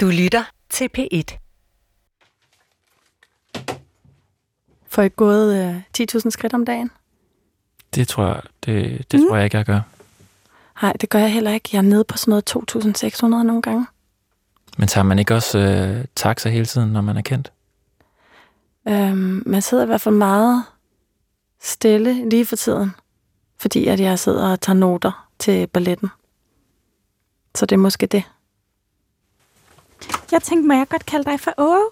Du lytter til P1. Får I gået øh, 10.000 skridt om dagen? Det tror jeg, det, det mm. tror jeg ikke, jeg gør. Nej, det gør jeg heller ikke. Jeg er nede på sådan noget 2.600 nogle gange. Men tager man ikke også øh, taxa hele tiden, når man er kendt? Øhm, man sidder i hvert fald meget stille lige for tiden, fordi at jeg sidder og tager noter til balletten. Så det er måske det. Jeg tænkte, må jeg godt kalde dig for Åge?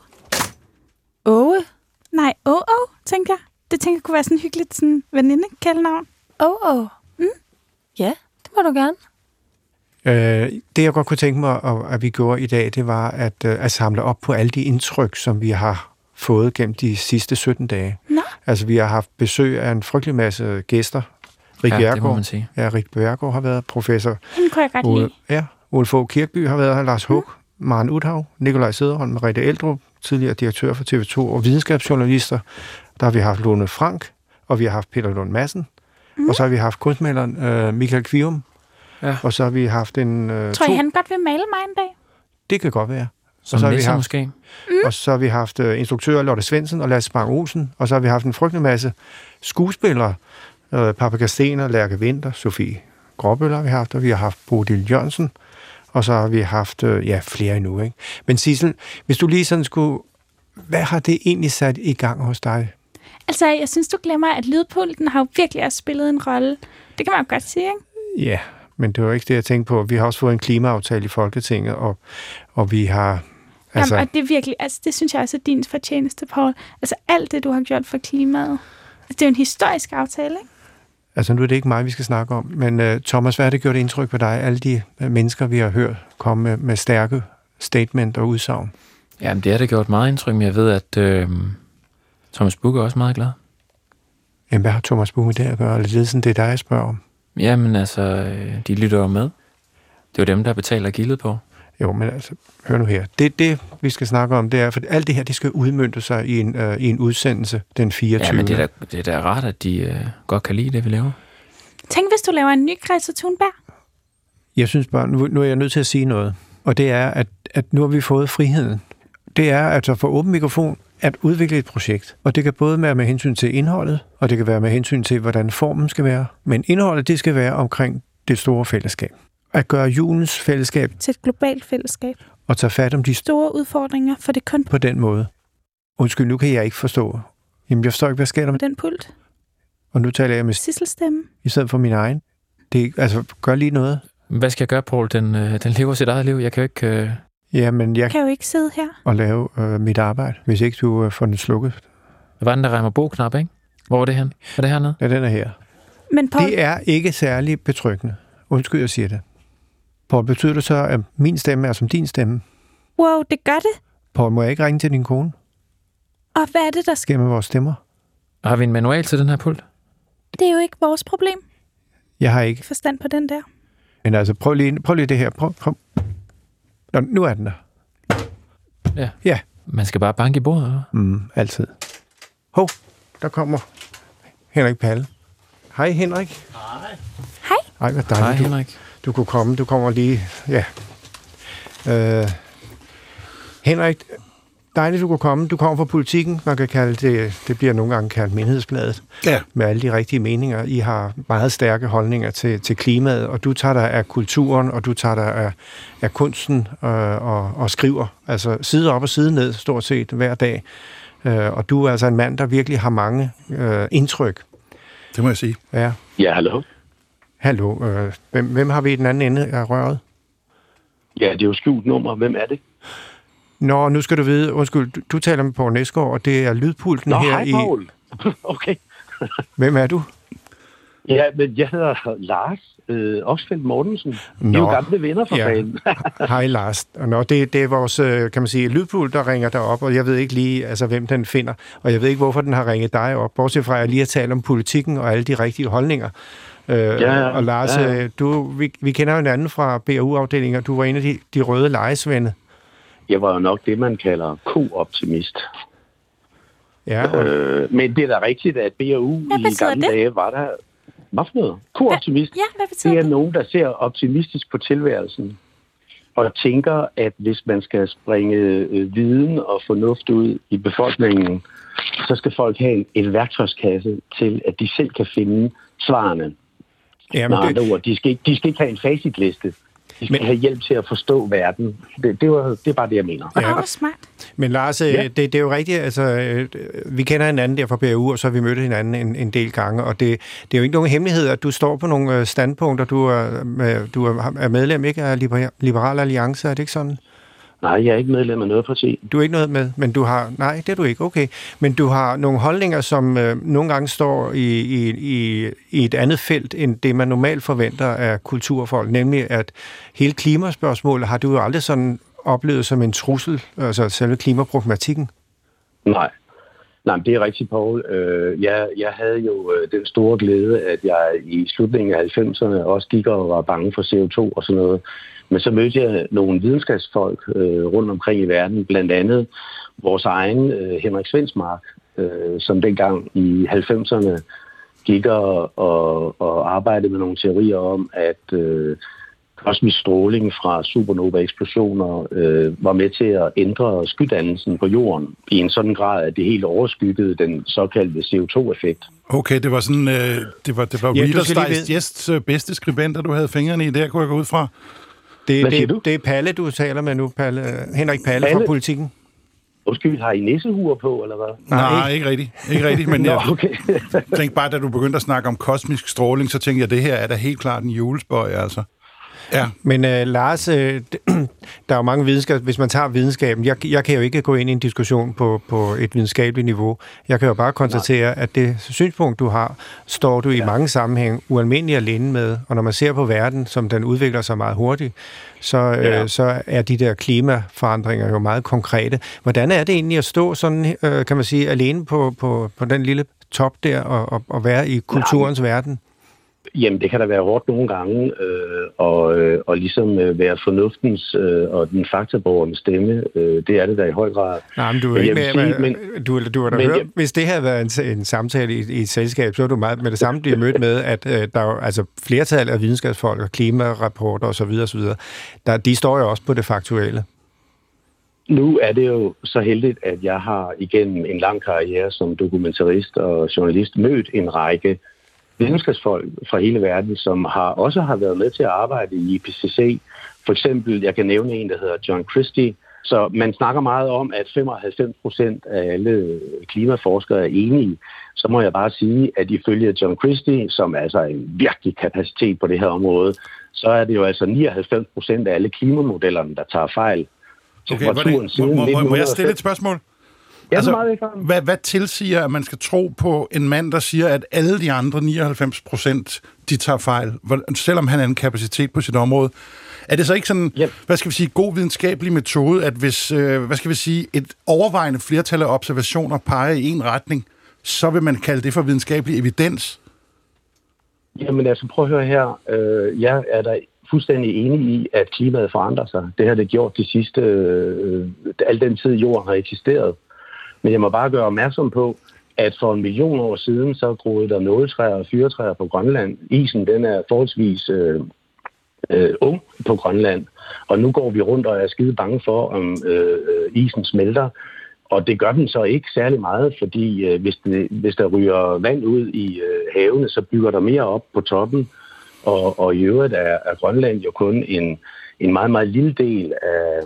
Åge? Nej, Åh, tænkte jeg. Det tænker jeg kunne være sådan hyggeligt sådan veninde-kaldnavn. Åh, oh, Mm. Ja, det må du gerne. Øh, det, jeg godt kunne tænke mig, at, at vi gjorde i dag, det var at, øh, at samle op på alle de indtryk, som vi har fået gennem de sidste 17 dage. Nå. Altså, vi har haft besøg af en frygtelig masse gæster. Rik Ja, det må Bjergård. man sige. Ja, Rik Bjergård har været professor. Hende kunne jeg godt Ole, lide. ja, Ole Fogh Kirkby har været her, Lars Hug, Maren Uthav, Nikolaj Sederholm, Merete Eldrup, tidligere direktør for TV2 og videnskabsjournalister. Der har vi haft Lone Frank, og vi har haft Peter Lund Madsen. Mm. Og så har vi haft kunstmaleren øh, Michael Kvium. Ja. Og så har vi haft en... Øh, Tror to, I, han godt vil male mig en dag? Det kan godt være. Som så har vi haft- måske. Mm. Og så har vi haft øh, instruktører Lotte Svendsen og Lasse Bang Olsen. Og så har vi haft en frygtelig masse skuespillere. Øh, Paprika Stener, Lærke Vinter, Sofie Gråbøller har vi haft, og vi har haft Bodil Jørgensen. Og så har vi haft, øh, ja, flere endnu, ikke? Men Sissel, hvis du lige sådan skulle... Hvad har det egentlig sat i gang hos dig? Altså, jeg synes, du glemmer, at lydpulten har jo virkelig også spillet en rolle. Det kan man jo godt sige, ikke? Ja, men det var ikke det, jeg tænkte på. Vi har også fået en klimaaftale i Folketinget, og, og vi har... Altså... Altså, Jamen, og det er virkelig, altså, det synes jeg også er din fortjeneste, Paul. Altså, alt det, du har gjort for klimaet. Altså, det er jo en historisk aftale, ikke? Altså, nu er det ikke mig, vi skal snakke om, men uh, Thomas, hvad har det gjort indtryk på dig? Alle de uh, mennesker, vi har hørt komme med, med stærke statement og udsagn. Jamen, det har det gjort meget indtryk, men jeg ved, at øh, Thomas Buk er også meget glad. Jamen, hvad har Thomas Buch med det at gøre? Eller det er sådan, det er dig, jeg spørger om. Jamen, altså, øh, de lytter jo med. Det er jo dem, der betaler gildet på. Jo, men altså, hør nu her. Det, det vi skal snakke om, det er, for alt det her, det skal udmyndte sig i en, uh, i en udsendelse den 24. Ja, men det er, da, det er da rart, at de øh, godt kan lide det, vi laver. Tænk, hvis du laver en ny Greta Thunberg. Jeg synes bare, nu, nu er jeg nødt til at sige noget. Og det er, at, at nu har vi fået friheden. Det er altså for åben mikrofon at udvikle et projekt. Og det kan både være med hensyn til indholdet, og det kan være med hensyn til, hvordan formen skal være. Men indholdet, det skal være omkring det store fællesskab. At gøre julens fællesskab Til et globalt fællesskab. og tage fat om de st- Store udfordringer, for det er kun på den måde. Undskyld, nu kan jeg ikke forstå. Jamen, jeg forstår ikke, hvad sker der med den pult. Og nu taler jeg med Sisselstemme. i stedet for min egen. Det er, altså, gør lige noget. Hvad skal jeg gøre, Paul? Den, øh, den lever sit eget liv. Jeg kan jo ikke... Øh... Jamen, jeg kan jo ikke sidde her. kan lave øh, mit arbejde, hvis ikke du øh, får den slukket. Hvad var den, der rammer bo-knap, ikke? Hvor var det hen? Var det hernede? Ja, den er her. Men Paul, Det er ikke særlig betryggende. Undskyld, jeg siger det. Paul, betyder det så, at min stemme er som din stemme? wow, det gør det. Paul, må jeg ikke ringe til din kone? Og hvad er det, der sker? Gennem vores stemmer? Har vi en manual til den her pult? Det er jo ikke vores problem. Jeg har ikke. Forstand på den der. Men altså, prøv lige, prøv lige det her. Prøv, prøv. Nå, nu er den der. Man skal bare banke i bordet, eller? Mm, altid. Hov, der kommer Henrik Palle. Hej Henrik. Hej. Hej, hvad Hej, dejligt, du, Henrik. Du kunne komme. Du kommer lige, ja. Øh, Henrik, dejligt, du kunne komme. Du kommer fra politikken. Man kan kalde det, det bliver nogle gange kaldt menighedsbladet. Ja. Med alle de rigtige meninger. I har meget stærke holdninger til, til klimaet, og du tager dig af kulturen, og du tager dig af, af kunsten øh, og, og skriver. Altså side op og side ned, stort set hver dag. Øh, og du er altså en mand, der virkelig har mange øh, indtryk. Det må jeg sige. Ja. Ja, hallo. Hallo, øh, hvem, hvem har vi i den anden ende af røret? Ja, det er jo skjult nummer. Hvem er det? Nå, nu skal du vide, undskyld, du, du taler med Poul Næsgaard, og det er lydpulten Nå, her hej, i... Paul. okay. Hvem er du? Ja, men jeg hedder Lars øh, Oxfeldt Mortensen. Vi er Nå. jo gamle venner for Ja. fanden. Hej Lars. Nå, det, det er vores, øh, kan man sige, lydpult, der ringer dig op, og jeg ved ikke lige, altså, hvem den finder, og jeg ved ikke, hvorfor den har ringet dig op, bortset fra, at jeg lige har talt om politikken og alle de rigtige holdninger. Øh, ja. Og Lars, Ja, ja. øh, du, vi, vi kender jo hinanden fra BAU-afdelingen, og du var en af de, de røde lejesvende. Jeg var jo nok det, man kalder ko-optimist. Ja, og, Øh, men det er da rigtigt, at BAU i gamle det? dage var der... Hvad for noget? Ko-optimist? Ja, hvad betyder Det er det? nogen, der ser optimistisk på tilværelsen. og tænker, at hvis man skal springe øh, viden og fornuft ud i befolkningen, så skal folk have en, en værktøjskasse til, at de selv kan finde svarene. Ja, Med men andre det, ord, de skal, ikke, de skal ikke have en facitliste. De skal Men- have hjælp til at forstå verden. Det, det, var, det er bare det, jeg mener. Åh, Ja. hvor smart. men Lars, ja. Ja. det, det er jo rigtigt, altså, øh, vi kender hinanden der fra BAU, og så har vi mødt hinanden en, en del gange, og det, det er jo ikke nogen hemmelighed, at du står på nogle øh, standpunkter, du er, du er medlem ikke af Liber- Liberal Alliance, er det ikke sådan? Nej, jeg er ikke medlem af noget parti. Du er ikke noget med, men du har... Nej, det er du ikke, okay. Men du har nogle holdninger, som øh, nogle gange står i, i, i, i et andet felt, end det man normalt forventer af kulturfolk, nemlig at hele klimaspørgsmålet har du jo aldrig sådan oplevet som en trussel, altså selve klimaproblematikken. Nej. Nej, det er rigtigt, Paul. Øh, jeg, jeg havde jo øh, den store glæde, at jeg i slutningen af 90'erne også gik og var bange for CO2 og sådan noget. Men så mødte jeg nogle videnskabsfolk øh, rundt omkring i verden, blandt andet vores egen øh, Henrik Svensmark, øh, som dengang i 90'erne gik og, og, og arbejdede med nogle teorier om, at øh, kosmisk stråling fra supernova-eksplosioner øh, var med til at ændre skydannelsen på jorden i en sådan grad, at det helt overskyggede den såkaldte CO2-effekt. Okay, det var sådan, øh, det var, det var Ja, Reader's Digest øh, bedste skribenter, du havde fingrene i der, kunne jeg gå ud fra. Det, Hvad siger det, du? det er Palle, du taler med nu, Palle. Henrik Palle, fra Palle? Politikken. Undskyld, har I nissehuer på, eller hvad? Nej, Nej, ikke rigtigt. Ikke rigtigt, men Nå, jeg okay. tænkte bare, da du begyndte at snakke om kosmisk stråling, så tænkte jeg, at det her er da helt klart en julespøj, altså. Ja, Men øh, Lars, øh, der er jo mange videnskab, hvis man tager videnskaben, jeg, jeg kan jo ikke gå ind i en diskussion på, på et videnskabeligt niveau. Jeg kan jo bare konstatere, Nej. at det synspunkt, du har, står du i ja. mange sammenhæng ualmindelig alene med. Og når man ser på verden, som den udvikler sig meget hurtigt, så, øh, Ja. så er de der klimaforandringer jo meget konkrete. Hvordan er det egentlig at stå sådan, øh, kan man sige, alene på, på, på den lille top der og, og, og være i kulturens verden? Jamen, det kan da være hårdt nogle gange, øh, og, øh, og ligesom øh, være fornuftens øh, og den faktaborgernes stemme. Øh, det er det der i høj grad. Nej, men du er ikke med, sige, men, du, du har da men hørt, jeg- hvis det havde været en, en samtale i, i et selskab, så er du meget med det samme blive mødt med, at øh, der er altså flertal af videnskabsfolk og klimarapporter osv. osv. Der, de står jo også på det faktuelle. Nu er det jo så heldigt, at jeg har igennem en lang karriere som dokumentarist og journalist mødt en række videnskabsfolk fra hele verden, som har også har været med til at arbejde i IPCC. For eksempel, jeg kan nævne en, der hedder John Christie. Så man snakker meget om, at 95 procent af alle klimaforskere er enige. Så må jeg bare sige, at ifølge John Christie, som er altså en virkelig kapacitet på det her område, så er det jo altså 99 procent af alle klimamodellerne, der tager fejl. okay. Hvordan, siden må, må, må jeg 1905. stille et spørgsmål? Ja, Altså, meget velkommen. Hvad, hvad tilsiger, at man skal tro på en mand, der siger, at alle de andre 99 procent, de tager fejl, selvom han er en kapacitet på sit område? Er det så ikke sådan, Ja. hvad skal vi sige, god videnskabelig metode, at hvis, øh, hvad skal vi sige, et overvejende flertal af observationer peger i en retning, så vil man kalde det for videnskabelig evidens? Jamen altså, prøv at høre her. Øh, jeg er da fuldstændig enig i, at klimaet forandrer sig. Det har det gjort de sidste, øh, al den tid jorden har eksisteret. Men jeg må bare gøre opmærksom på, at for en million år siden, så groede der nåletræer og fyretræer på Grønland. Isen, den er forholdsvis øh, øh, ung på Grønland. Og nu går vi rundt og er skide bange for, om øh, isen smelter. Og det gør den så ikke særlig meget, fordi øh, hvis, det, hvis der ryger vand ud i øh, havene, så bygger der mere op på toppen. Og, og i øvrigt er, er Grønland jo kun en, en meget, meget lille del af,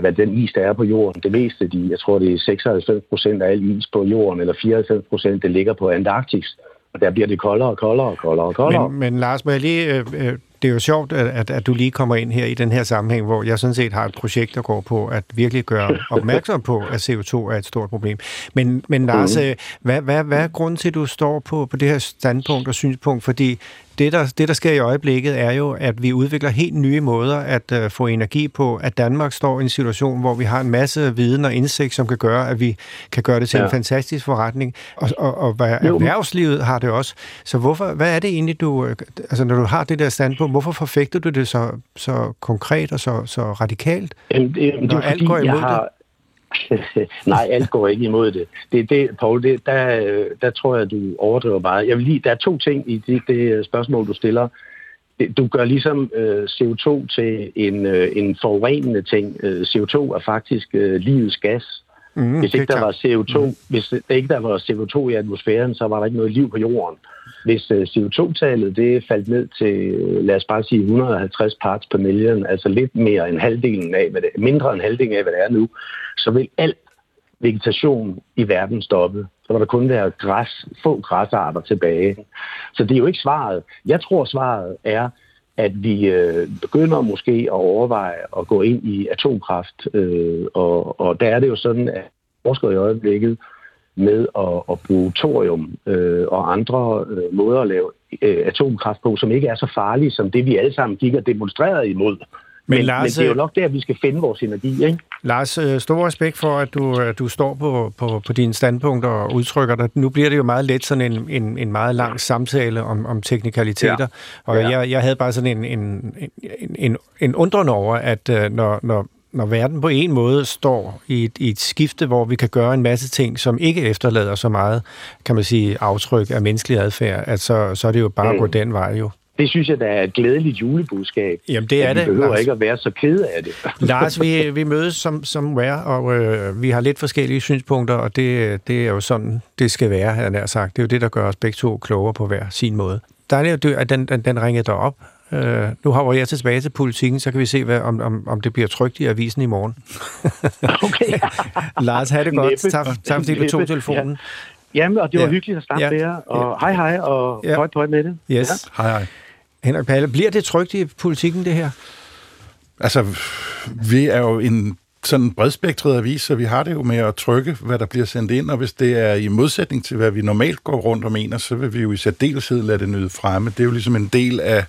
hvad den is, der er på jorden. Det meste, de, jeg tror, det er 96 procent af al is på jorden, eller 94 procent, det ligger på Antarktis. Og der bliver det koldere og koldere og koldere og koldere. Men, men Lars, må jeg lige, øh, øh, det er jo sjovt, at, at, du lige kommer ind her i den her sammenhæng, hvor jeg sådan set har et projekt, der går på at virkelig gøre opmærksom på, at CO2 er et stort problem. Men, men Lars, øh, hvad, hvad, hvad er grunden til, at du står på, på det her standpunkt og synspunkt? Fordi det der, det, der sker i øjeblikket, er jo, at vi udvikler helt nye måder at uh, få energi på, at Danmark står i en situation, hvor vi har en masse viden og indsigt, som kan gøre, at vi kan gøre det til ja. en fantastisk forretning. Og, og, og hvad, Jo. erhvervslivet har det også. Så hvorfor, hvad er det egentlig, du, øh, altså når du har det der standpunkt, hvorfor forfægter du det så, så konkret og så, så radikalt? Jamen, det, jamen, det Når er alt går imod jeg har... Nej, alt går ikke imod det. Det, det Paul, det, der, der tror jeg, du overdriver meget. Jeg vil lige, der er to ting i det, det spørgsmål, du stiller. du gør ligesom øh, CO2 til en, øh, en forurenende ting. Øh, CO2 er faktisk øh, livets gas. Mm, Hvis ikke der var klart. CO2, hvis der ikke der var CO2 i atmosfæren, så var der ikke noget liv på jorden. Hvis øh, CO2-tallet det faldt ned til, øh, lad os bare sige 150 parts per million, altså lidt mere end halvdelen af, hvad det, mindre end halvdelen af, hvad det er nu, så vil al vegetation i verden stoppe. Så vil der kun være græs, få græsarter tilbage. Så det er jo ikke svaret. Jeg tror, svaret er, at vi øh, begynder måske at overveje at gå ind i atomkraft. Øh, og, og der er det jo sådan, at forskere i øjeblikket med at, at bruge thorium øh, og andre øh, måder at lave øh, atomkraft på, som ikke er så farlige som det, vi alle sammen gik og demonstrerede imod. Men, men, Lars, men det er jo øh, nok der, vi skal finde vores energi, ikke? Lars, øh, stor respekt for, at du, at du står på, på, på dine standpunkter og udtrykker dig. Nu bliver det jo meget let sådan en, en, en meget lang samtale om, om teknikaliteter. Ja. Og Ja. jeg, jeg havde bare sådan en, en, en, en, en undren over, at øh, når, når, når verden på en måde står i et, i et skifte, hvor vi kan gøre en masse ting, som ikke efterlader så meget, kan man sige, aftryk af menneskelig adfærd, at så, så er det jo bare mm. at gå Mm. den vej jo. Det synes jeg, der er et glædeligt julebudskab. Jamen det er at det, Vi behøver Lars. ikke at være så kede af det. Lars, vi, vi mødes som, som er, og øh, vi har lidt forskellige synspunkter, og det, det er jo sådan, det skal være, han er sagt. Det er jo det, der gør os begge to klogere på hver sin måde. Du- at den, den, den ringede dig op. Øh, nu hopper jeg tilbage til politikken, så kan vi se, hvad, om, om, om det bliver trygt i avisen i morgen. Okay. Lars, have det godt. Næppe. Tak, tak fordi du tog telefonen. Jamen, og det var Ja. ja. hyggeligt at snakke Ja. med jer. Og hej hej, og Ja. ja. højt højt med det. Yes. Hej, hej. Henrik Palle, bliver det trygt i politikken, det her? Altså, vi er jo en sådan bredspektret avis, så vi har det jo med at trykke, hvad der bliver sendt ind, og hvis det er i modsætning til, hvad vi normalt går rundt og mener, så vil vi jo i særdeleshed lade det nyde fremme. Det er jo ligesom en del af,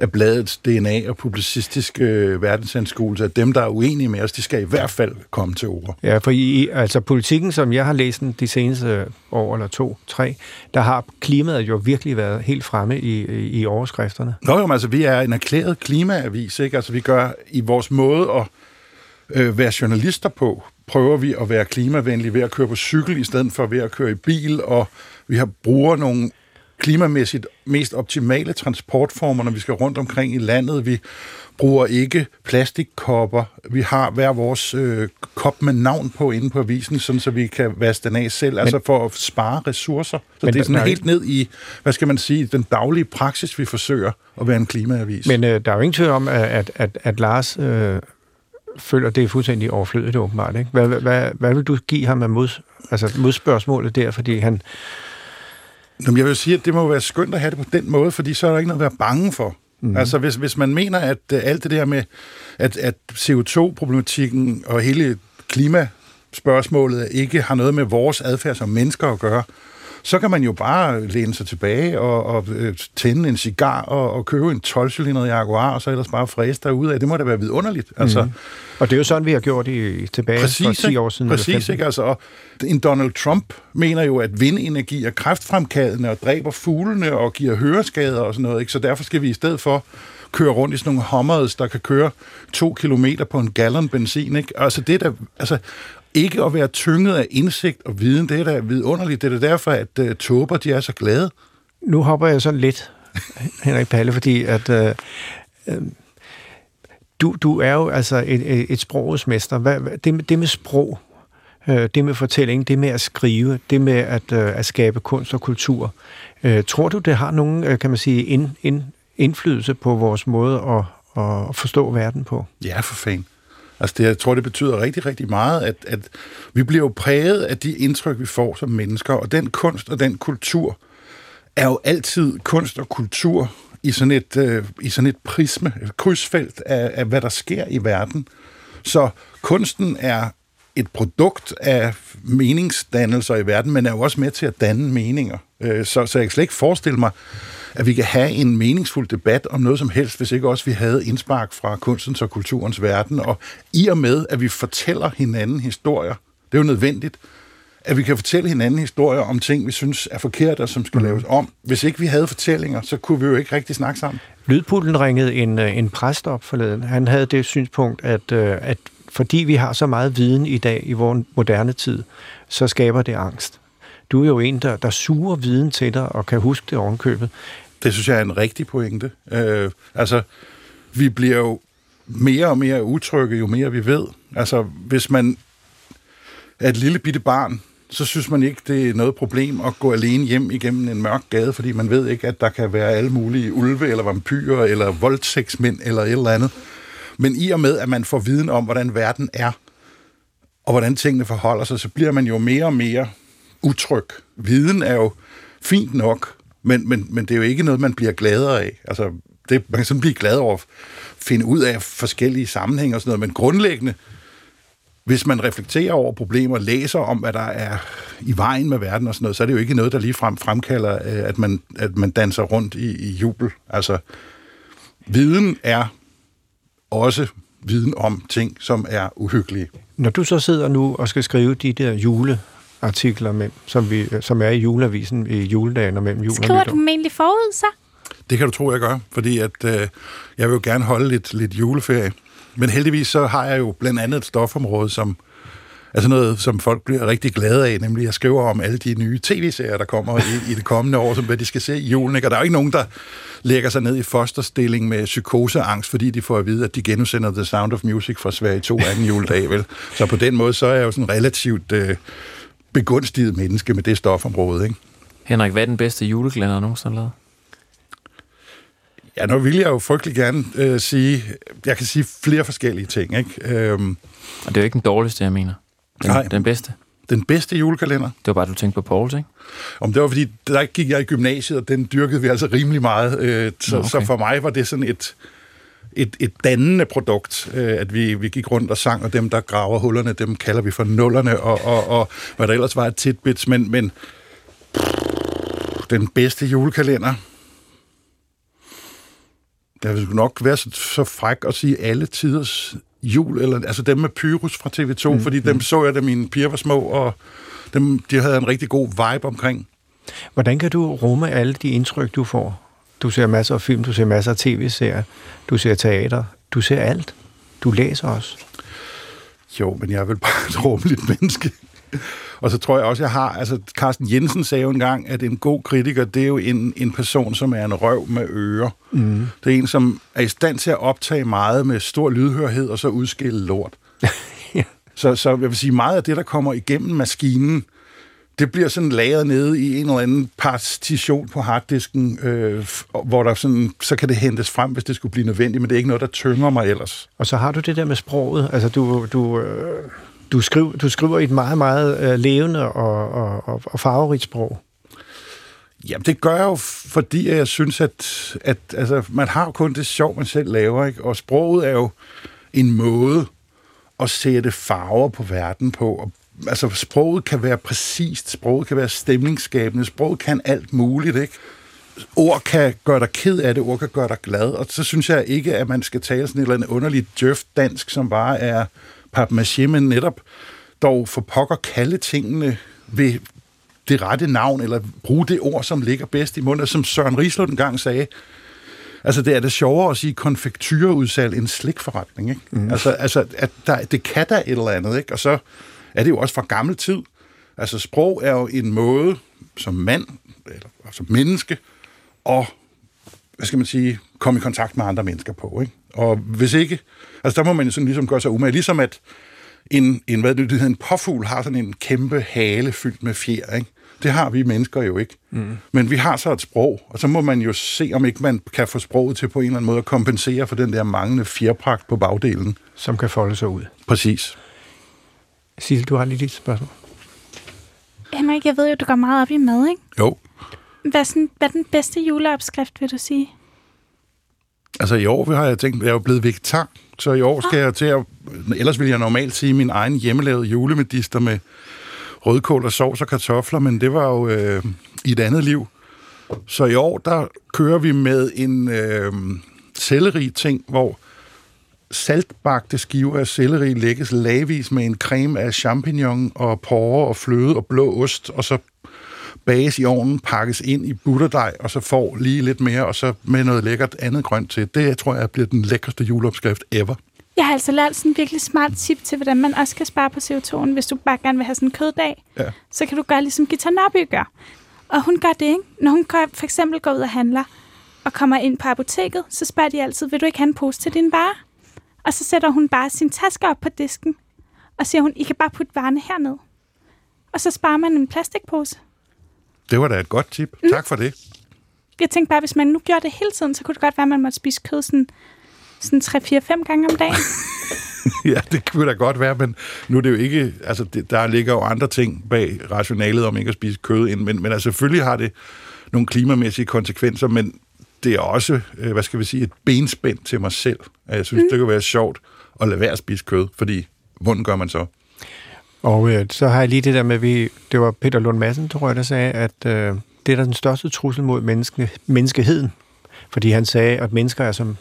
af bladets DNA og publicistiske øh, verdensanskuelse, at dem, der er uenige med os, de skal i hvert fald komme til ord. Ja, for i, altså politikken, som jeg har læst den de seneste år eller to, tre, der har klimaet jo virkelig været helt fremme i, i, overskrifterne. Nå jo, altså, vi er en erklæret klimaavis, ikke? Altså, vi gør i vores måde at øh, være journalister på, prøver vi at være klimavenlige ved at køre på cykel, i stedet for ved at køre i bil, og vi har bruger nogle klimamæssigt mest optimale transportformer, når vi skal rundt omkring i landet. Vi bruger ikke plastikkopper. Vi har hver vores øh, kop med navn på inde på avisen, sådan så vi kan vaske den af selv, men, altså for at spare ressourcer. Så Men det er sådan der er helt ned i, hvad skal man sige, den daglige praksis, vi forsøger at være en klimaavis. Men øh, der er jo ingen tvivl om, at, at, at, at Lars øh, føler, det er fuldstændig overflødigt åbenbart. Ikke? Hvad, hvad, hvad, hvad vil du give ham af mod, altså modspørgsmålet der? Fordi han, Nå, men jeg vil sige, at det må være skønt at have det på den måde, fordi så er der ikke noget at være bange for. Mm. Altså, hvis, hvis man mener, at uh, alt det der med, at, at CO2-problematikken og hele klimaspørgsmålet ikke har noget med vores adfærd som mennesker at gøre, så kan man jo bare læne sig tilbage og, og øh, tænde en cigar og, og købe en 12-cylindret Jaguar, og så ellers bare fræse derude af. Det må da være vidunderligt. Altså, mm. Og det er jo sådan, vi har gjort i, tilbage Præcis, for 10 ikke? år siden. Præcis, 15. ikke? Altså, og en Donald Trump mener jo, at vindenergi er kræftfremkaldende og dræber fuglene og giver høreskader og sådan noget, ikke? Så derfor skal vi i stedet for køre rundt i sådan nogle Hummers, der kan køre to kilometer på en gallon benzin, ikke? Altså, det er da, altså, ikke at være tynget af indsigt og viden, det er da vidunderligt. Det er da derfor, at uh, tåber, de er så glade. Nu hopper jeg sådan lidt, Henrik Palle, fordi at øh, øh, du, du er jo altså et, et, et sprogets mester. Hvad, det, med, det med sprog, øh, det med fortælling, det med at skrive, det med at, øh, at skabe kunst og kultur. Øh, tror du, det har nogen, øh, kan man sige, ind, ind, indflydelse på vores måde at, at forstå verden på? Ja, for fanden. Altså, det, jeg tror, det betyder rigtig, rigtig meget, at, at vi bliver jo præget af de indtryk, vi får som mennesker, og den kunst og den kultur er jo altid kunst og kultur i sådan et, øh, i sådan et prisme, et krydsfelt af, af, hvad der sker i verden. Så kunsten er et produkt af meningsdannelser i verden, men er jo også med til at danne meninger. Øh, så, så jeg kan slet ikke forestille mig, at vi kan have en meningsfuld debat om noget som helst, hvis ikke også vi havde indspark fra kunstens og kulturens verden. Og i og med, at vi fortæller hinanden historier, det er jo nødvendigt, at vi kan fortælle hinanden historier om ting, vi synes er forkerte og som skal laves om. Hvis ikke vi havde fortællinger, så kunne vi jo ikke rigtig snakke sammen. Lydpulten ringede en, øh, en præst op forleden. Han havde det synspunkt, at, øh, at fordi vi har så meget viden i dag i vores moderne tid, så skaber det angst. Du er jo en, der, der suger viden til dig og kan huske det ovenkøbet. Det synes jeg er en rigtig pointe. Øh, altså, vi bliver jo mere og mere utrygge, jo mere vi ved. Altså, hvis man er et lille bitte barn, så synes man ikke, det er noget problem at gå alene hjem igennem en mørk gade, fordi man ved ikke, at der kan være alle mulige ulve, eller vampyrer, eller voldtægtsmænd, eller et eller andet. Men i og med, at man får viden om, hvordan verden er, og hvordan tingene forholder sig, så bliver man jo mere og mere utryg. Viden er jo fint nok, men, men, men det er jo ikke noget, man bliver gladere af. Altså, det, man kan sådan blive glad over at finde ud af forskellige sammenhænge og sådan noget, men grundlæggende, hvis man reflekterer over problemer, læser om, hvad der er i vejen med verden og sådan noget, så er det jo ikke noget, der lige frem fremkalder, øh, at man, at man danser rundt i, i jubel. Altså, viden er også viden om ting, som er uhyggelige. Når du så sidder nu og skal skrive de der jule juleartikler, med, som, vi, som er i juleavisen i juledagen og mellem jul og Skriver du dem egentlig forud, så? Det kan du tro, jeg gør, fordi at, øh, jeg vil jo gerne holde lidt, lidt juleferie. Men heldigvis så har jeg jo blandt andet et stofområde, som altså noget, som folk bliver rigtig glade af, nemlig jeg skriver om alle de nye tv-serier, der kommer i, i det kommende år, som hvad de skal se i julen. Ikke? Og der er jo ikke nogen, der lægger sig ned i fosterstilling med psykoseangst, fordi de får at vide, at de genudsender The Sound of Music fra Sverige 2 anden juledag. Vel? Så på den måde, så er jeg jo sådan relativt øh, begunstiget menneske med det stofområde. Ikke? Henrik, hvad er den bedste juleglænder, du nogensinde lavet? Ja, nu vil jeg jo frygtelig gerne øh, sige, jeg kan sige flere forskellige ting. Ikke? Øhm, Og det er jo ikke den dårligste, jeg mener. Den, Nej. den bedste. den bedste julekalender, Det var bare, du tænkte på Pauls, ikke? Om det var fordi, der gik jeg i gymnasiet, og den dyrkede vi altså rimelig meget. Øh, så, Nå, okay. så for mig var det sådan et, et, et dannende produkt, øh, at vi, vi gik rundt og sang, og dem, der graver hullerne, dem kalder vi for nullerne, og, og, og hvad der ellers var et tidbits, men, men den bedste julekalender, jeg vil nok være så, så fræk at sige alle tiders jul, eller, altså dem med Pyrus fra TV2, mm, fordi dem så jeg, da mine piger var små, og dem, de havde en rigtig god vibe omkring. Hvordan kan du rumme alle de indtryk, du får? Du ser masser af film, du ser masser af tv-serier, du ser teater, du ser alt. Du læser også. Jo, men jeg er vel bare et rummeligt menneske. Og så tror jeg også, jeg har... Altså, Carsten Jensen sagde jo engang, at en god kritiker, det er jo en, en person, som er en røv med ører. Mm. Det er en, som er i stand til at optage meget med stor lydhørhed, og så udskille lort. Ja. Så, så jeg vil sige, meget af det, der kommer igennem maskinen, det bliver sådan lagret nede i en eller anden partition på harddisken, øh, hvor der sådan, så kan det hentes frem, hvis det skulle blive nødvendigt, men det er ikke noget, der tynger mig ellers. Og så har du det der med sproget. Altså, du, du, øh, du, skriver, du skriver i et meget, meget øh, levende og, og, og, og farverigt sprog. Jamen, det gør jeg jo, fordi jeg synes, at, at altså, man har jo kun det sjov, man selv laver, ikke? Og sproget er jo en måde at sætte farver på verden på. Og, altså, sproget kan være præcist, sproget kan være stemningsskabende, sproget kan alt muligt, ikke? Ord kan gøre dig ked af det, ord kan gøre dig glad, og så synes jeg ikke, at man skal tale sådan et eller andet underligt djøft dansk, som bare er papmaché, men netop dog for pokker kalde tingene ved det rette navn, eller bruge det ord, som ligger bedst i munden, som Søren Rislund engang sagde. Altså, det er det sjovere at sige konfekturudsalg end slikforretning, ikke? Mm. Altså, altså at der, det kan da et eller andet, ikke? Og så er det jo også fra gammel tid. Altså, sprog er jo en måde, som mand, eller som menneske, og hvad skal man sige, komme i kontakt med andre mennesker på, ikke? Og hvis ikke, altså der må man jo sådan ligesom gøre sig umage, ligesom at en, en, hvad det hedder, en påfugl har sådan en kæmpe hale fyldt med fjer, ikke? Det har vi mennesker jo ikke. Mm. Men vi har så et sprog, og så må man jo se, om ikke man kan få sproget til på en eller anden måde at kompensere for den der manglende fjerpragt på bagdelen. som kan folde sig ud. Præcis. Sissel, du har lige dit spørgsmål. Henrik, jeg ved jo, du går meget op i mad, ikke? Jo. Hvad sådan, hvad er den bedste juleopskrift, vil du sige? Altså i år har jeg tænkt, jeg er jo blevet vegetar, så i år skal jeg til at... Ellers ville jeg normalt sige min egen hjemmelavede julemedister med rødkål og sovs og kartofler, men det var jo øh, i et andet liv. Så i år, der kører vi med en øh, selleri ting, hvor saltbagte skiver af selleri lægges lagvis med en creme af champignon og porre og fløde og blå ost, og så bages i ovnen, pakkes ind i butterdej, og så får lige lidt mere, og så med noget lækkert andet grønt til. Det tror jeg bliver den lækreste juleopskrift ever. Jeg har altså lært sådan en virkelig smart tip til, hvordan man også kan spare på CO2'en. Hvis du bare gerne vil have sådan en køddag, Ja. så kan du gøre ligesom Gita Nørby gør. Og hun gør det, ikke? Når hun går, for eksempel går ud og handler, og kommer ind på apoteket, så spørger de altid, vil du ikke have en pose til din varer? Og så sætter hun bare sin taske op på disken, og siger hun, I kan bare putte varerne herned. Og så sparer man en plastikpose. Det var da et godt tip. Mm. Tak for det. Jeg tænkte bare, hvis man nu gjorde det hele tiden, så kunne det godt være, at man måtte spise kød sådan, sådan 3-4-5 gange om dagen. ja, det kunne da godt være, men nu er det jo ikke... Altså, det, der ligger jo andre ting bag rationalet om ikke at spise kød ind, men, men altså, selvfølgelig har det nogle klimamæssige konsekvenser, men det er også, øh, hvad skal vi sige, et benspænd til mig selv. At jeg synes, mm. det kunne være sjovt at lade være at spise kød, fordi hvordan gør man så? Og øh, så har jeg lige det der med, vi, det var Peter Lund Madsen, tror jeg, der sagde, at øh, det er der den største trussel mod menneske, menneskeheden. Fordi han sagde, at mennesker er som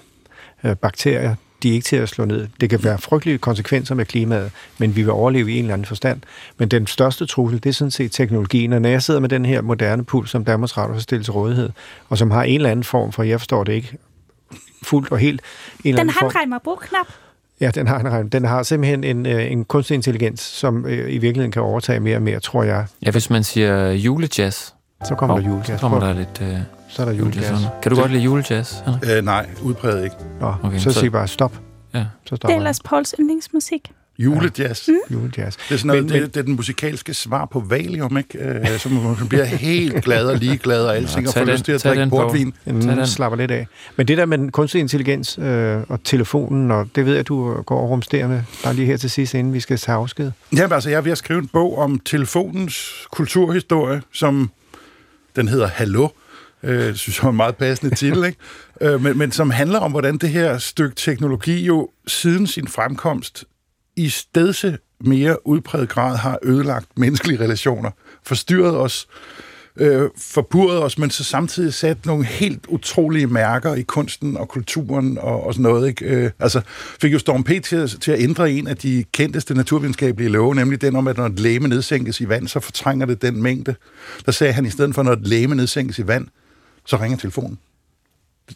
øh, bakterier, de er ikke til at slå ned. Det kan være frygtelige konsekvenser med klimaet, men vi vil overleve i en eller anden forstand. Men den største trussel, det er sådan set teknologien. Og når jeg sidder med den her moderne puls, som Danmarks Radio har stillet til rådighed, og som har en eller anden form for, jeg forstår det ikke fuldt og helt. En Den har en regn-mig-knap. Ja, den har, en, den har simpelthen en, øh, en kunstig intelligens, som øh, i virkeligheden kan overtage mere og mere, tror jeg. Ja, hvis man siger julejazz, Så kommer Hov, der julejazz. så kommer der lidt øh, Så er der julejazz. Kan du godt lide julejazz? Henrik? Øh, nej, udpræget ikke. Nå, Okay, så så- sig bare stop. Ja. Så Det er ellers Pauls yndlingsmusik. Julejazz. den. julejazz. Det er, sådan noget, Men- det, det er den musikalske svar på Valium, ikke? Øh, som man bliver helt glad og ligeglad og alting, og tag får den- lyst til at drikke portvin. Den. slapper lidt af. Men det der med den kunstige intelligens øh, og telefonen, og det ved jeg, du går og rumsterer med, bare lige her til sidst, inden vi skal tage afsked. Jamen, altså, jeg er ved at skrive en bog om telefonens kulturhistorie, som den hedder Hallo. Øh, synes jeg er en meget passende titel, ikke? Øh, men, men som handler om, hvordan det her stykke teknologi jo siden sin fremkomst i stedse mere udpræget grad har ødelagt menneskelige relationer, forstyrret os, øh, forpurret os, men så samtidig sat nogle helt utrolige mærker i kunsten og kulturen og, og sådan noget. Ikke? Øh, altså fik jo Storm P. til, at- til at ændre en af de kendteste naturvidenskabelige love, nemlig den om, at når et læme nedsænkes i vand, så fortrænger det den mængde. Der sagde han, i stedet for, når et læme nedsænkes i vand, så ringer telefonen.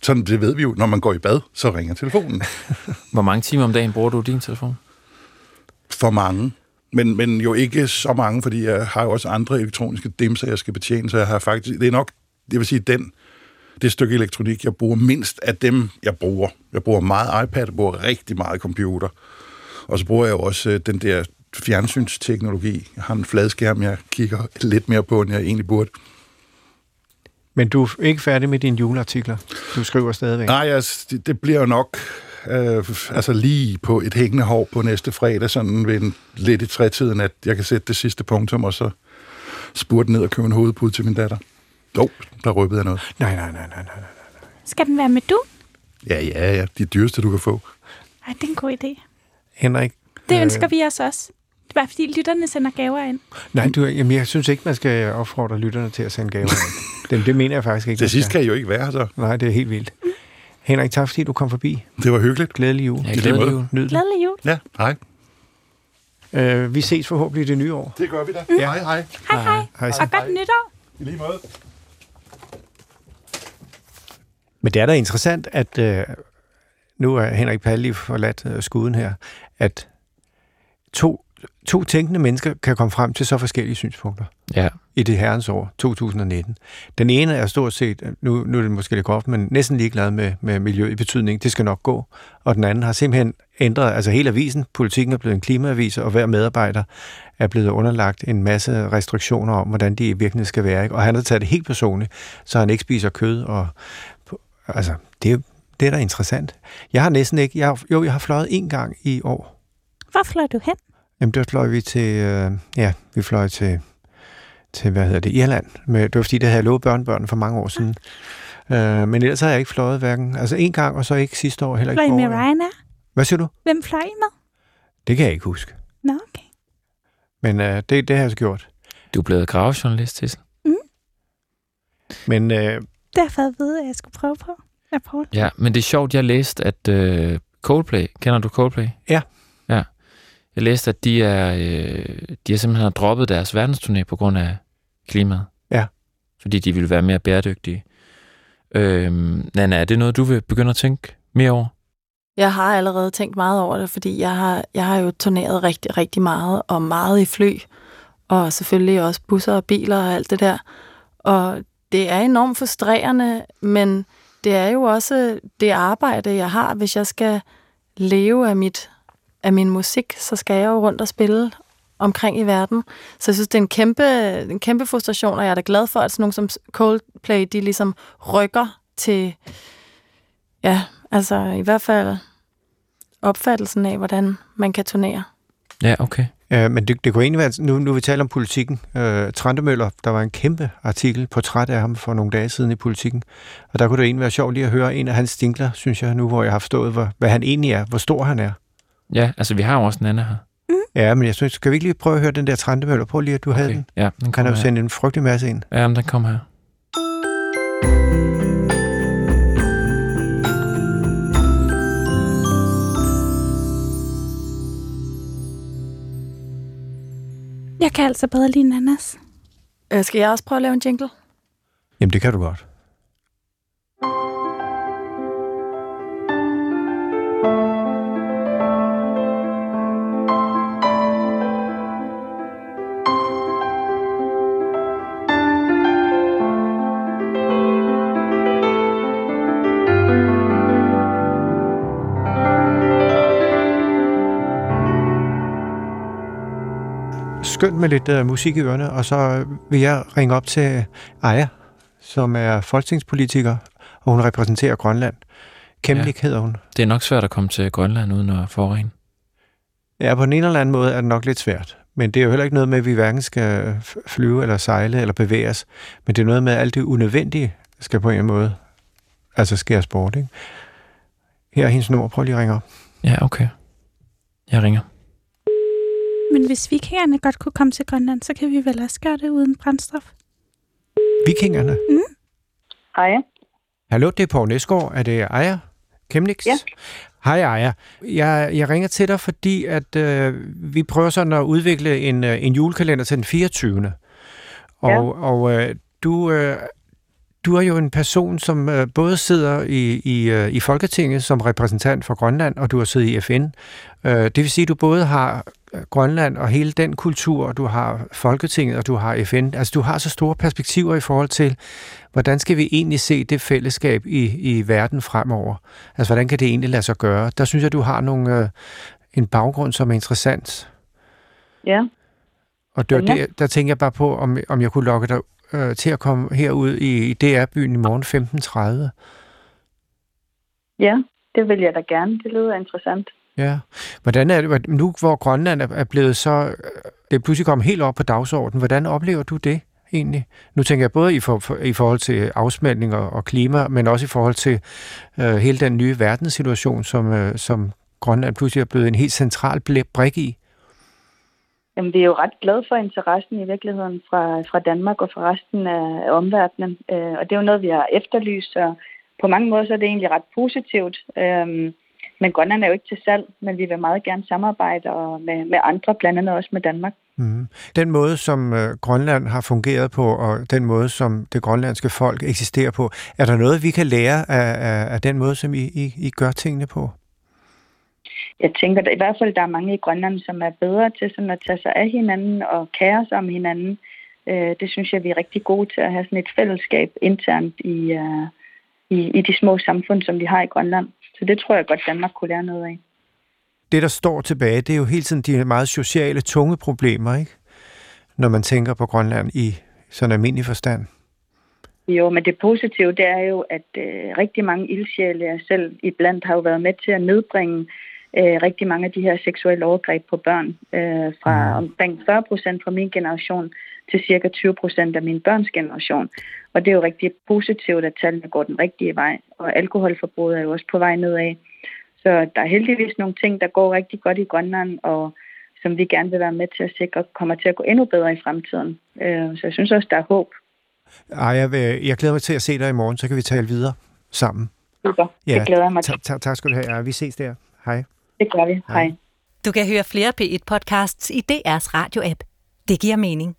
Sådan, det ved vi jo, når man går i bad, så ringer telefonen. Hvor mange timer om dagen bruger du din telefon? for mange. Men, men jo ikke så mange, fordi jeg har jo også andre elektroniske dimser, jeg skal betjene, så jeg har faktisk, det er nok, det vil sige, den, det stykke elektronik, jeg bruger mindst af dem, jeg bruger. Jeg bruger meget iPad, jeg bruger rigtig meget computer. Og så bruger jeg jo også øh, den der fjernsynsteknologi. Jeg har en fladskærm, jeg kigger lidt mere på, end jeg egentlig burde. Men du er ikke færdig med dine juleartikler. Du skriver stadigvæk. Nej, altså, det, det bliver nok øh, altså lige på et hængende hår på næste fredag, sådan ved en, lidt i trætiden, at jeg kan sætte det sidste punktum, og så spurte ned og købe en hovedpude til min datter. Jo, der røbede jeg noget. Nej, nej, nej, nej, nej. Skal den være med du? Ja, ja, ja. De dyreste, du kan få. Ej, det er en god idé. Henrik? Det øh, ønsker vi os også. Det er bare fordi lytterne sender gaver ind. Nej, du, jamen, jeg synes ikke, man skal opfordre lytterne til at sende gaver. ind. det, det mener jeg faktisk ikke. Til man sidst kan I jo ikke være så. Nej, det er helt vildt. Henrik, tak fordi du kom forbi. Det var hyggeligt. Glædelig jul. Ja, glædelig jul. Nyd det. Glædelig jul. Ja, hej. Øh, vi ses forhåbentlig i det nye år. Det gør vi da. Ja. Hej, hej. Hej hej. Hej. Og godt nytår. I lige måde. Men det er da interessant, at øh, nu er Henrik Palle lige forladt øh, skuden her, at to, to tænkende mennesker kan komme frem til så forskellige synspunkter Ja, i det herrens år, 2019. Den ene er stort set, nu, nu er det måske lidt groft, men næsten ligeglad med, med miljø i betydning, det skal nok gå. Og den anden har simpelthen ændret, altså hele avisen, politikken er blevet en klimaavis, og hver medarbejder er blevet underlagt en masse restriktioner om, hvordan de i virkeligheden skal være. Ikke? Og han har taget det helt personligt, så han ikke spiser kød. Og, altså, det, er- det er da interessant. Jeg har næsten ikke, jeg, har- jo, jeg har fløjet en gang i år. Hvor fløj du hen? Jamen, der fløj vi til, øh, ja, vi fløj til, til, hvad hedder det, Irland. Med, det var fordi, det havde jeg lovet børnebørnene for mange år siden. Øh, men ellers har jeg ikke fløjet hverken, altså en gang, og så ikke sidste år, heller ikke Fløj med. Ryanair? Hvad siger du? Hvem fløj I med? Det kan jeg ikke huske. Nå, okay. Men øh, det, det har jeg så gjort. du er blevet gravejournalist, Tissel. Men øh, Det har jeg fået at vide, at jeg skulle prøve på. Paul. Ja, men det er sjovt, jeg læste, at øh, Coldplay, kender du Coldplay? Ja. Ja. Jeg læste, at de er, øh, de har simpelthen droppet deres verdensturné på grund af klimaet. Ja. Fordi de vil være mere bæredygtige. Øhm, Nana, er det noget, du vil begynde at tænke mere over? Jeg har allerede tænkt meget over det, fordi jeg har, jeg har jo turneret rigtig, rigtig meget, og meget i fly, og selvfølgelig også busser og biler og alt det der. Og det er enormt frustrerende, men det er jo også det arbejde, jeg har. Hvis jeg skal leve af, mit, af min musik, så skal jeg jo rundt og spille omkring i verden. Så jeg synes, det er en kæmpe, en kæmpe frustration, og jeg er da glad for, at sådan nogle som Coldplay, de ligesom rykker til, ja, altså i hvert fald opfattelsen af, hvordan man kan turnere. Ja, okay. Ja, men det, det kunne egentlig være, nu, nu vi taler om politikken. Øh, Trandemøller, der var en kæmpe artikel, portræt af ham for nogle dage siden i politikken. Og der kunne det egentlig være sjovt lige at høre en af hans stinkler, synes jeg nu, hvor jeg har forstået, hvor, hvad han egentlig er, hvor stor han er. Ja, altså vi har jo også en anden her. Ja, men jeg synes, skal vi ikke lige prøve at høre den der Trandemøller? Prøv lige, at du okay. havde den. Ja, den har jo her. sendt en frygtelig masse ind. Ja, men den kommer her. Jeg kan altså bedre lide Nanas. Øh, skal jeg også prøve at lave en jingle? Jamen, det kan du godt. Skønt med lidt uh, musik i ørerne, og så vil jeg ringe op til Aya, som er folketingspolitiker, og hun repræsenterer Grønland. Kemlik ja. hedder hun. Det er nok svært at komme til Grønland uden at forurene. Ja, på den ene eller anden måde er det nok lidt svært. Men det er jo heller ikke noget med, at vi hverken skal flyve eller sejle eller bevæge os. Men det er noget med, at alt det unødvendige skal på en måde altså skæres bort. Ikke? Her er hendes nummer. Prøv lige at ringe op. Ja, okay. Jeg ringer. Men hvis vikingerne godt kunne komme til Grønland, så kan vi vel også gøre det uden brændstof. Vikingerne. Hej. Hallo, det er Poul Næsgaard. Er det Aya Kemnix? Ja. Hej Aya. Jeg, jeg ringer til dig, fordi at øh, vi prøver sådan at udvikle en, øh, en julekalender til den 24. Og, Ja. og øh, du, øh, du er jo en person, som øh, både sidder i, i, øh, i Folketinget som repræsentant for Grønland, og du har siddet i FN. Øh, det vil sige, at du både har øh, Grønland og hele den kultur, og du har Folketinget, og du har FN. Altså, du har så store perspektiver i forhold til, hvordan skal vi egentlig se det fællesskab i, i verden fremover? Altså, hvordan kan det egentlig lade sig gøre? Der synes jeg, du har nogle, øh, en baggrund, som er interessant. Ja. Og Spændende. der, der tænker jeg bare på, om, om jeg kunne lokke dig øh, til at komme herud i, i DR-byen i morgen 15.30. Ja, det vil jeg da gerne. Det lyder interessant. Ja. Hvordan er det, nu hvor Grønland er- blevet så, øh, det er pludselig kommet helt op på dagsordenen, hvordan oplever du det egentlig? Nu tænker jeg både i, for, for, i forhold til afsmeltning og, og klima, men også i forhold til øh, hele den nye verdenssituation, som, øh, som Grønland pludselig er blevet en helt central brik i. Jamen, vi er jo ret glade for interessen i virkeligheden fra, fra Danmark og fra resten af, af omverdenen. Øh, og det er jo noget, vi har efterlyst, og på mange måder så er det egentlig ret positivt. Øh, men Grønland er jo ikke til salg, men vi vil meget gerne samarbejde og med, med andre, blandt andet også med Danmark. Mm. Den måde, som øh, Grønland har fungeret på, og den måde, som det grønlandske folk eksisterer på, er der noget, vi kan lære af, af, af den måde, som I, I, I gør tingene på? Jeg tænker at i hvert fald, der er mange i Grønland, som er bedre til sådan at tage sig af hinanden og kære sig om hinanden. Øh, det synes jeg, vi er rigtig gode til at have sådan et fællesskab internt i, uh, i, i de små samfund, som vi har i Grønland. Så det tror jeg godt, Danmark kunne lære noget af. Det, der står tilbage, det er jo hele tiden de meget sociale, tunge problemer, ikke? Når man tænker på Grønland i sådan almindelig forstand. Jo, men det positive, det er jo, at øh, rigtig mange ildsjæle, jeg selv iblandt, har jo været med til at nedbringe øh, rigtig mange af de her seksuelle overgreb på børn. Øh, fra omkring 40 procent fra min generation til cirka 20 procent af min børns generation. Og det er jo rigtig positivt, at tallene går den rigtige vej. Og alkoholforbruget er jo også på vej nedad. Så der er heldigvis nogle ting, der går rigtig godt i Grønland, og som vi gerne vil være med til at sikre, kommer til at gå endnu bedre i fremtiden. Øh, så jeg synes også, der er håb. Ej, jeg, vil, jeg glæder mig til at se dig i morgen, så kan vi tale videre sammen. Super. Ja, Det glæder jeg mig til. Ta- ta- tak skal du have. Ja, vi ses der. Hej. Det gør vi. Hej. Du kan høre flere P1-podcasts i DR's radio-app. Det giver mening.